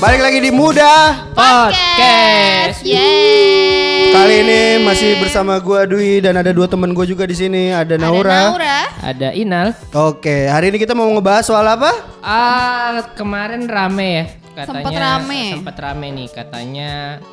Balik lagi di Muda. Podcast. Yeay. Kali ini masih bersama gua Dwi dan ada dua temen gua juga di sini. Ada Naura. Ada Naura. Ada Inal. Oke, hari ini kita mau ngebahas soal apa? Ah, kemarin rame ya. Katanya Sempet rame. Sempet rame nih katanya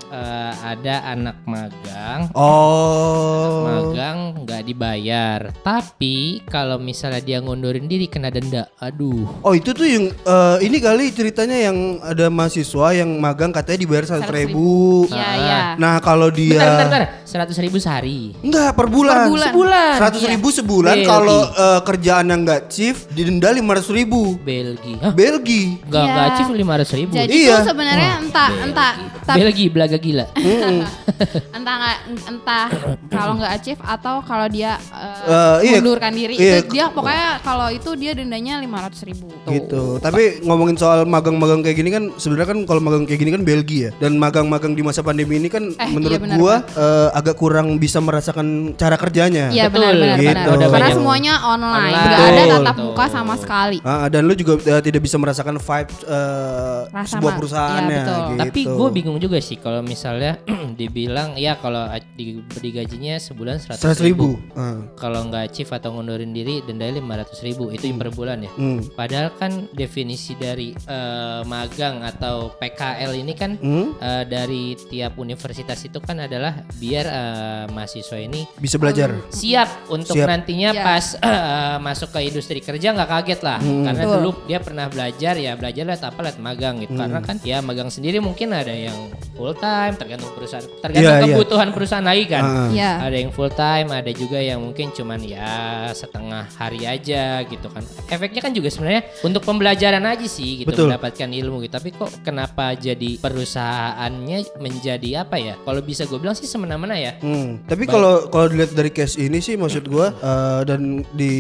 eh, ada anak magang. Oh. Magang nggak dibayar. Tapi kalau misalnya dia ngundurin diri kena denda. Aduh. Oh itu tuh yang eh, ini kali ceritanya yang ada mahasiswa yang magang katanya dibayar seratus ribu. Iya, iya. Nah kalau dia Bentar, bentar, bentar. Seratus ribu sehari. Enggak per bulan. Per bulan. Sebulan. Seratus ribu sebulan kalau eh, kerjaan yang nggak chief didenda lima ratus ribu. Belgi. Hah? Belgi. Nggak Iya. nggak chief lima ratus ribu. Jadi Iya. tuh sebenarnya entah entah tapi Belgi belaga gila. entah nggak entah kalau nggak achieve atau kalau dia uh, Eh, iya. mundurkan diri Iya. itu dia pokoknya kalau itu dia dendanya lima ratus ribu. gitu. Tapi ngomongin soal magang-magang kayak gini kan sebenarnya kan kalau magang kayak gini kan Belgia dan magang-magang di masa pandemi ini kan Eh, menurut iya gua eh, agak kurang bisa merasakan cara kerjanya. Iya Betul, benar benar gitu. benar. Karena semuanya online, Online. nggak ada tatap muka sama sekali. Ah, dan lu juga eh, tidak bisa merasakan vibe eh, Rasa sebuah ma- perusahaannya iya, betul. gitu. Tapi gue bingung juga sih kalau misalnya dibilang ya kalau di, digajinya sebulan seratus 100 ribu. ribu. Ah. Kalau nggak achieve atau ngundurin diri dendanya lima ratus ribu itu per bulan ya. Hmm. Padahal kan definisi dari eh, magang atau PKL ini kan Hmm? eh, dari tiap universitas itu kan adalah biar eh, mahasiswa ini Bisa belajar. siap untuk Siap. nantinya Iya. pas eh, masuk ke industri kerja nggak kaget lah karena Betul. dulu dia pernah belajar ya belajar lihat apa lihat magang gitu karena kan ya magang sendiri mungkin ada yang full time tergantung perusahaan tergantung Iya, iya. kebutuhan perusahaan lagi kan Ah. Iya. ada yang full time ada juga yang mungkin cuman ya setengah hari aja gitu kan efeknya kan juga sebenarnya untuk pembelajaran aja sih gitu Betul. mendapatkan ilmu gitu tapi kok kenapa jadi perusahaannya menjadi apa ya kalau bisa gue bilang sih semena-mena ya Hmm. Tapi kalau kalau dilihat dari case ini sih maksud gua eh, dan di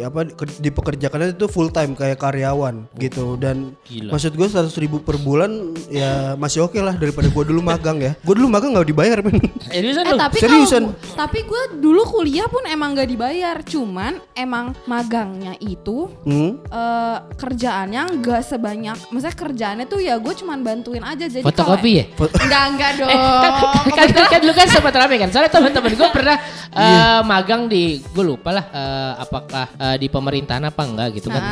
apa di- dipekerjakannya itu full time kayak karyawan gitu dan Gila. maksud gua 100 ribu per bulan ya masih oke lah daripada gua dulu magang ya. Gua dulu magang nggak dibayar men. Seriusan Eh tapi Seriusan? kalau tapi gue dulu kuliah pun emang gak dibayar, cuman emang magangnya itu Hmm? eh kerjaannya nggak sebanyak, maksudnya kerjaannya tuh ya gue cuman bantuin aja jadi Fotokopi ya? Enggak enggak dong. kan, kan, kan lu kan sempat rame kan soalnya teman-teman gue pernah eh, magang di gue lupa lah eh, apakah eh, di pemerintahan apa enggak gitu Nah. kan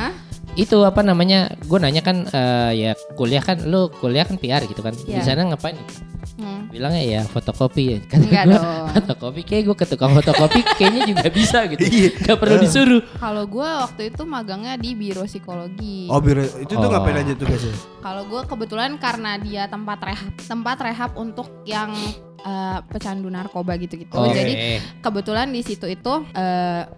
itu apa namanya gue nanya kan eh, ya kuliah kan lu kuliah kan PR gitu kan di Iya. sana ngapain Hmm. bilangnya ya fotokopi ya kan dong. fotokopi kayak gue ke tukang fotokopi kayaknya juga bisa gitu Iya. nggak perlu disuruh Kalau gue waktu itu magangnya di biro psikologi. Oh, biro itu tuh Oh. ngapain aja tuh guys ya? Kalau gue kebetulan karena dia tempat rehab, tempat rehab untuk yang eh, pecandu narkoba gitu-gitu. Oke. Jadi kebetulan di situ itu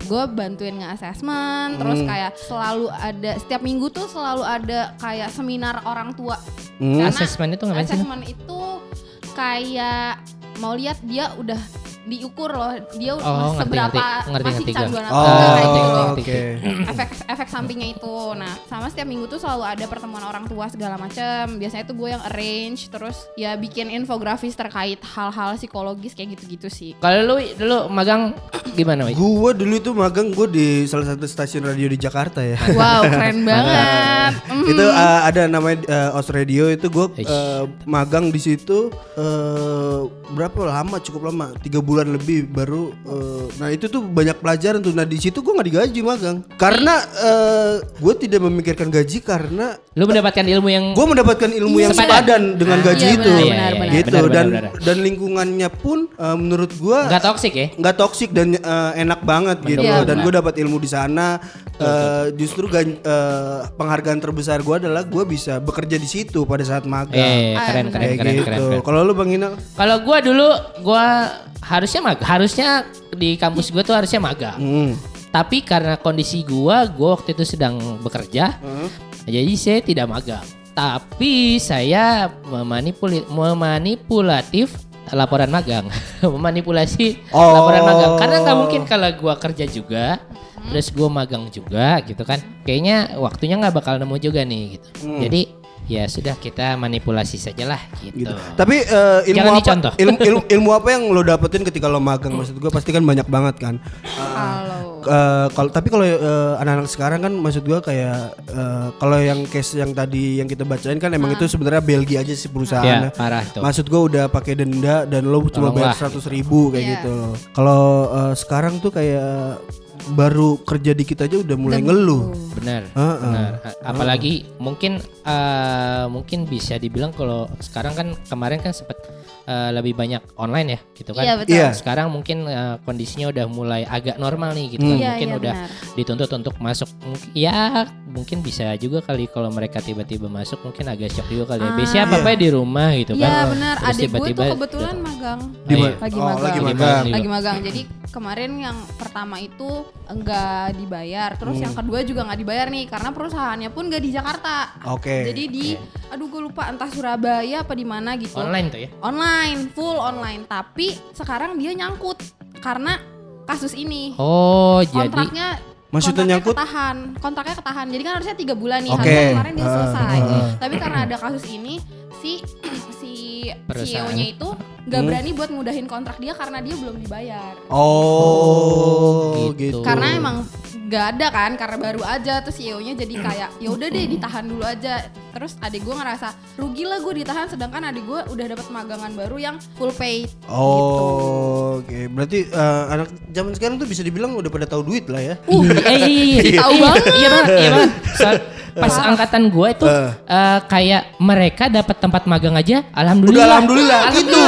gue bantuin nge-assessment, terus Hmm. kayak selalu ada setiap minggu tuh selalu ada kayak seminar orang tua. Hmm? Karena asesmen itu ngapain? Assessment itu kayak mau lihat dia udah diukur loh, dia Oh, seberapa ngerti. Ngerti, masih ngerti gua. canduan Oh, narkoba kayak gitu loh oke. Ngerti, efek efek sampingnya itu. Nah, sama setiap minggu tuh selalu ada pertemuan orang tua segala macam. Biasanya tuh gue yang arrange terus ya bikin infografis terkait hal-hal psikologis kayak gitu-gitu sih. kalau lu dulu magang gimana Wei? Gua dulu itu magang gua di salah satu stasiun radio di Jakarta ya. Wow, keren banget. Mm. itu uh, ada namanya uh, Os Radio itu gue Eish. magang di situ uh, berapa lama? Cukup lama. Tiga bulan lebih baru uh, nah itu tuh banyak pelajaran tuh. Nah di situ gue nggak digaji magang. Karena gue tidak memikirkan gaji karena lu mendapatkan ilmu yang gue mendapatkan ilmu yang Sepadan. sepadan dengan Ah, gaji iya, itu. benar, benar, benar. gitu. Benar, benar, dan benar. dan lingkungannya pun uh, menurut gue nggak toksik ya? nggak toksik dan uh, enak banget gitu. Iya, dan benar. gue dapat ilmu di sana Uh, justru gan- uh, penghargaan terbesar gue adalah gue bisa bekerja di situ pada saat magang Eh, Ah, keren, benar. keren, kayak keren, gitu keren, keren. kalau lu bang Inal Kalau gua dulu gua harusnya mag harusnya di kampus gua tuh harusnya magang. hmm. Tapi karena kondisi gua, gua waktu itu sedang bekerja, Hmm. jadi saya tidak magang. Tapi saya memanipuli memanipulatif laporan magang, memanipulasi Oh. laporan magang. Karena nggak mungkin kalau gua kerja juga, terus gua magang juga gitu kan. Kayaknya waktunya nggak bakal nemu juga nih gitu. Hmm. Jadi ya sudah kita manipulasi saja lah gitu. gitu. Tapi uh, ilmu Jangan apa? dicontoh. Ilmu, ilmu, ilmu apa yang lo dapetin ketika lo magang? Maksud gue pasti kan banyak banget kan. Kalau eh, kalau tapi kalau eh, anak-anak sekarang kan maksud gua kayak eh, kalau yang case yang tadi yang kita bacain kan emang itu sebenarnya Belgia aja sih perusahaan. Ya, parah tuh. Maksud gua udah pakai denda dan lo cuma bayar seratus ribu kayak Iya. gitu loh. Kalau eh, sekarang tuh kayak baru kerja dikit aja udah mulai ngeluh. Benar, Heeh. benar. Apalagi mungkin eh, mungkin bisa dibilang kalau sekarang kan kemarin kan sempat eh, lebih banyak online ya, gitu kan. Iya, betul. Iya. Sekarang mungkin eh, kondisinya udah mulai agak normal nih, gitu. Hmm. kan. Iya, Mungkin iya, udah benar. dituntut untuk masuk. Ya, mungkin bisa juga kali kalau mereka tiba-tiba masuk, mungkin agak shock juga kali. ya. Ah. Biasanya apa apa di rumah gitu Iya kan. benar, Terus adik gue tiba-tiba tuh kebetulan magang. Di Iya. mana? Lagi Oh, magang. lagi Lagi magang. Lagi magang. Jadi kemarin yang pertama itu enggak dibayar, terus Hmm. yang kedua juga nggak dibayar nih karena perusahaannya pun nggak di Jakarta. Oke. Jadi di, aduh gue lupa entah Surabaya apa di mana gitu. online tuh ya. Online, full online. Tapi sekarang dia nyangkut karena kasus ini. Oh, jadi Kontraknya Maksudnya kontraknya nyangkut? ketahan, kontraknya ketahan. Jadi kan harusnya tiga bulan nih, Oke. harusnya kemarin dia Ah, selesai. ah, ah. Tapi karena ada kasus ini, si si. CEO-nya itu nggak Hmm. berani buat ngudahin kontrak dia karena dia belum dibayar. Oh, gitu. gitu. Karena emang nggak ada kan, karena baru aja terus CEO-nya jadi kayak ya udah deh ditahan dulu aja. Terus adik gue ngerasa rugi lah gue ditahan, sedangkan adik gue udah dapat magangan baru yang full pay. Oh, oke. Berarti eh, anak zaman sekarang tuh bisa dibilang udah pada tahu duit lah ya. Uh, iya iya iya. iya. Tahu Iya, banget. Iya banget, iya banget. So- pas angkatan gue itu Eh. eh, kayak mereka dapat tempat magang aja, alhamdulillah. Udah alhamdulillah, gitu.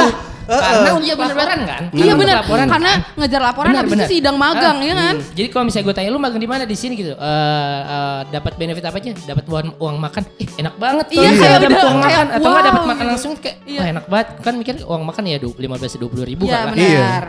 Karena untuk Iya, bener laporan kan. Iya benar, laporan karena kan? ngejar laporan Benar, habis benar. itu sidang magang ya kan. Hmm. Jadi kalau misalnya gue tanya lu magang di mana di sini gitu, eh eh, dapat benefit apa aja? Dapat uang, uang makan, ih enak banget tuh. Iya, kayak dapat uang kayak, makan atau nggak dapat makan gitu. langsung kayak, Iya. enak banget. Kan mikir uang makan ya lima belas dua puluh ribu Iya kan. benar.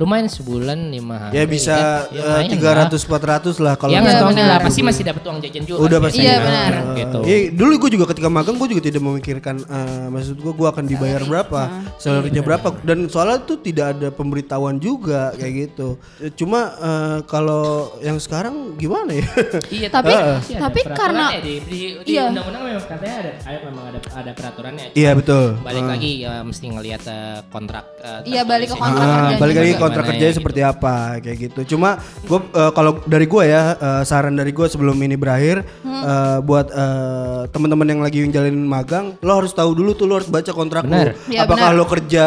Lumayan sebulan lima hari. Ya bisa kan. Ya, lumayan tiga ratus empat ratus lah kalau Ya Iya, nggak tahu lah, pasti masih dapat uang jajan juga. Udah kan pasti. Iya, biasanya. benar. Gitu. Iya, dulu gue juga ketika magang gue juga tidak memikirkan eh, maksud gue gue akan dibayar berapa, salary-nya berapa dan soalnya tuh tidak ada pemberitahuan juga kayak gitu. Cuma eh, kalau yang sekarang gimana ya? Iya, Tapi- ada tapi karena- peraturannya di, di, di Iya. undang-undang memang katanya ada, ada memang ada ada peraturannya. Iya betul. Balik Eh. lagi ya, mesti ngelihat eh, kontrak. eh, Iya, balik ke kontrak kerjanya balik lagi kontrak kerjanya ya, seperti apa kayak gitu. Cuma gue kalau dari gue ya eh, saran dari gue sebelum ini berakhir Hmm. eh, buat eh, teman-teman yang lagi jalanin magang, lo harus tahu dulu tuh lo harus baca kontrak Benar. lo. Iya, apakah benar. lo kerja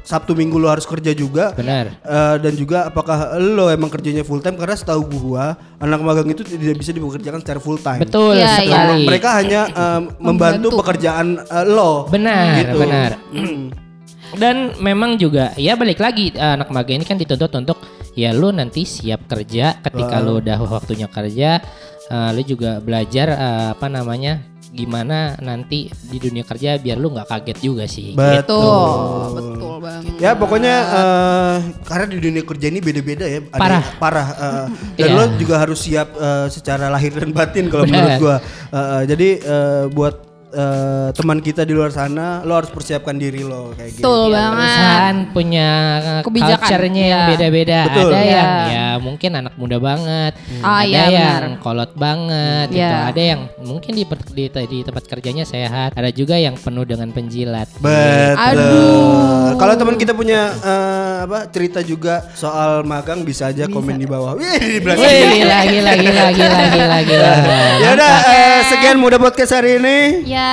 Sabtu Minggu lo harus kerja juga? Benar. Eh, dan juga apakah lo emang kerjanya full time karena setahu gua anak magang itu tidak bisa dipekerjakan secara full time. Betul Iya, sekali. Mereka hanya eh, membantu Membantu. pekerjaan eh, lo. Benar, Gitu. benar. Dan memang juga ya balik lagi anak magang ini kan dituntut untuk ya lu nanti siap kerja ketika lu udah waktunya kerja eh, lu juga belajar eh, apa namanya gimana nanti di dunia kerja biar lu nggak kaget juga sih. Betul. Betul banget. Ya pokoknya eh, karena di dunia kerja ini beda-beda ya. Ada Parah. yang parah. eh, dan Iya. lo juga harus siap eh, secara lahir dan batin kalau menurut gua. Eh, jadi eh, buat eh, teman kita di luar sana, lo harus persiapkan diri lo kayak gitu. Betul banget. Perusahaan punya uh, Kebijakan, culture-nya yang iya. beda-beda. Ada yang Iya. ya mungkin anak muda banget, Ah, ada iya, yang benar. kolot banget, gitu. Iya. Ada yang mungkin di, di di tempat kerjanya sehat, ada juga yang penuh dengan penjilat. Betul. Aduh. Kalau teman kita punya eh, apa cerita juga soal magang bisa aja komen di bawah. Wih, di belakang. Wih, gila, gila, gila, gila, gila, gila. Ya udah, eh, sekian muda podcast hari ini. Ya,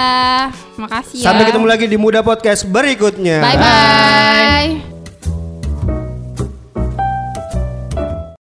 makasih ya. Sampai ketemu lagi di muda podcast berikutnya. Bye bye.